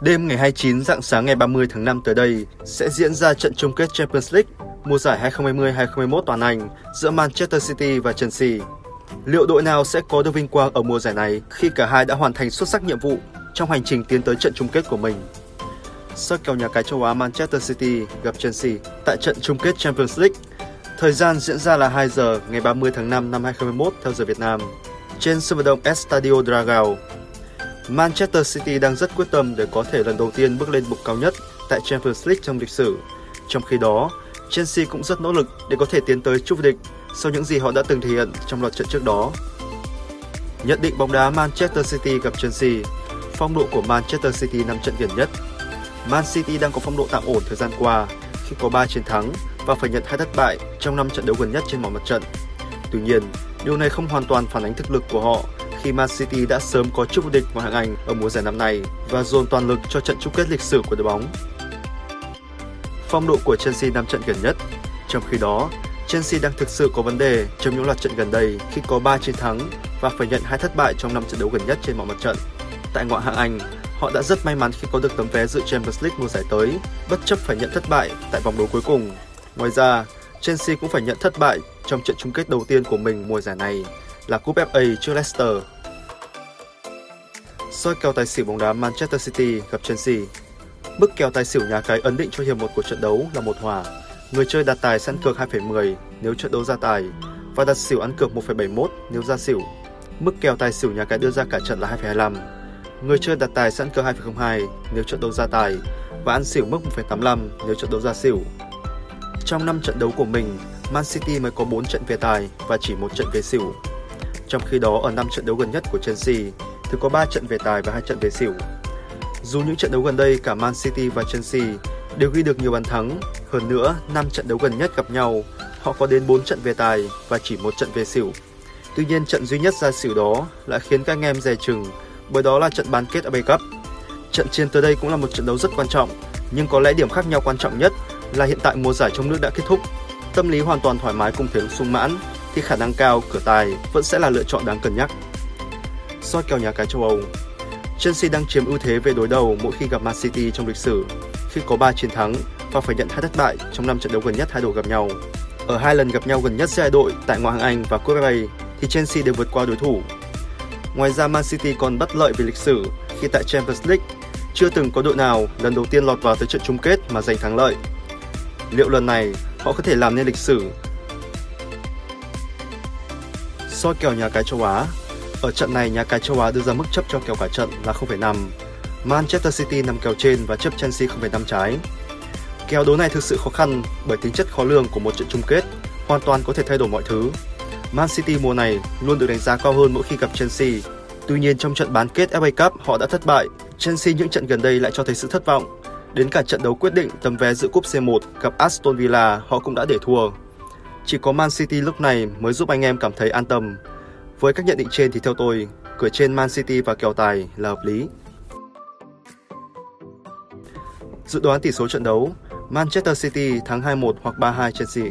Đêm ngày 29 dạng sáng ngày 30 tháng 5 tới đây sẽ diễn ra trận chung kết Champions League mùa giải 2020-2021 toàn Anh giữa Manchester City và Chelsea. Liệu đội nào sẽ có được vinh quang ở mùa giải này khi cả hai đã hoàn thành xuất sắc nhiệm vụ trong hành trình tiến tới trận chung kết của mình? Sơ kèo nhà cái châu Á Manchester City gặp Chelsea tại trận chung kết Champions League. Thời gian diễn ra là 2 giờ ngày 30 tháng 5 năm 2021 theo giờ Việt Nam trên sân vận động Estadio Dragao. Manchester City đang rất quyết tâm để có thể lần đầu tiên bước lên bục cao nhất tại Champions League trong lịch sử. Trong khi đó, Chelsea cũng rất nỗ lực để có thể tiến tới chức địch sau những gì họ đã từng thể hiện trong loạt trận trước đó. Nhận định bóng đá Manchester City gặp Chelsea, phong độ của Manchester City năm trận gần nhất. Man City đang có phong độ tạm ổn thời gian qua khi có 3 chiến thắng và phải nhận hai thất bại trong năm trận đấu gần nhất trên mọi mặt trận. Tuy nhiên, điều này không hoàn toàn phản ánh thực lực của họ khi Man City đã sớm có chức vô địch ngoại hạng Anh ở mùa giải năm nay và dồn toàn lực cho trận chung kết lịch sử của đội bóng. Phong độ của Chelsea năm trận gần nhất, trong khi đó, Chelsea đang thực sự có vấn đề trong những loạt trận gần đây khi có 3 chiến thắng và phải nhận hai thất bại trong 5 trận đấu gần nhất trên mọi mặt trận. Tại ngoại hạng Anh, họ đã rất may mắn khi có được tấm vé dự Champions League mùa giải tới, bất chấp phải nhận thất bại tại vòng đấu cuối cùng. Ngoài ra, Chelsea cũng phải nhận thất bại trong trận chung kết đầu tiên của mình mùa giải này là cúp FA trước Leicester. Soi kèo tài xỉu bóng đá Manchester City gặp Chelsea. Mức kèo tài xỉu nhà cái ấn định cho hiệp một của trận đấu là một hòa. Người chơi đặt tài săn cược 2,10 nếu trận đấu ra tài và đặt xỉu ăn cược 1,71 nếu ra xỉu. Mức kèo tài xỉu nhà cái đưa ra cả trận là 2,25. Người chơi đặt tài săn cược 2,02 nếu trận đấu ra tài và ăn xỉu mức 1,85 nếu trận đấu ra xỉu. Trong 5 trận đấu của mình, Man City mới có 4 trận về tài và chỉ một trận về xỉu. Trong khi đó ở 5 trận đấu gần nhất của Chelsea thì có 3 trận về tài và 2 trận về xỉu. Dù những trận đấu gần đây cả Man City và Chelsea đều ghi được nhiều bàn thắng, hơn nữa 5 trận đấu gần nhất gặp nhau, họ có đến 4 trận về tài và chỉ một trận về xỉu. Tuy nhiên trận duy nhất ra xỉu đó lại khiến các anh em dè chừng bởi đó là trận bán kết FA Cup. Trận chiến tới đây cũng là một trận đấu rất quan trọng, nhưng có lẽ điểm khác nhau quan trọng nhất là hiện tại mùa giải trong nước đã kết thúc. Tâm lý hoàn toàn thoải mái cùng thế lực sung mãn thì khả năng cao cửa tài vẫn sẽ là lựa chọn đáng cân nhắc. Soi kèo nhà cái châu Âu Chelsea đang chiếm ưu thế về đối đầu mỗi khi gặp Man City trong lịch sử, khi có 3 chiến thắng và phải nhận hai thất bại trong 5 trận đấu gần nhất hai đội gặp nhau. Ở hai lần gặp nhau gần nhất giữa hai đội tại ngoại hạng Anh và Cúp FA thì Chelsea đều vượt qua đối thủ. Ngoài ra, Man City còn bất lợi về lịch sử khi tại Champions League, chưa từng có đội nào lần đầu tiên lọt vào tới trận chung kết mà giành thắng lợi. Liệu lần này họ có thể làm nên lịch sử soi kèo nhà cái châu Á. Ở trận này, nhà cái châu Á đưa ra mức chấp cho kèo cả trận là 0,5. Manchester City nằm kèo trên và chấp Chelsea 0,5 trái. Kèo đấu này thực sự khó khăn bởi tính chất khó lường của một trận chung kết, hoàn toàn có thể thay đổi mọi thứ. Man City mùa này luôn được đánh giá cao hơn mỗi khi gặp Chelsea. Tuy nhiên trong trận bán kết FA Cup họ đã thất bại. Chelsea những trận gần đây lại cho thấy sự thất vọng. Đến cả trận đấu quyết định tấm vé dự cúp C1 gặp Aston Villa họ cũng đã để thua. Chỉ có Man City lúc này mới giúp anh em cảm thấy an tâm. Với các nhận định trên thì theo tôi, cửa trên Man City và kèo tài là hợp lý. Dự đoán tỷ số trận đấu Manchester City thắng 2-1 hoặc 3-2 Chelsea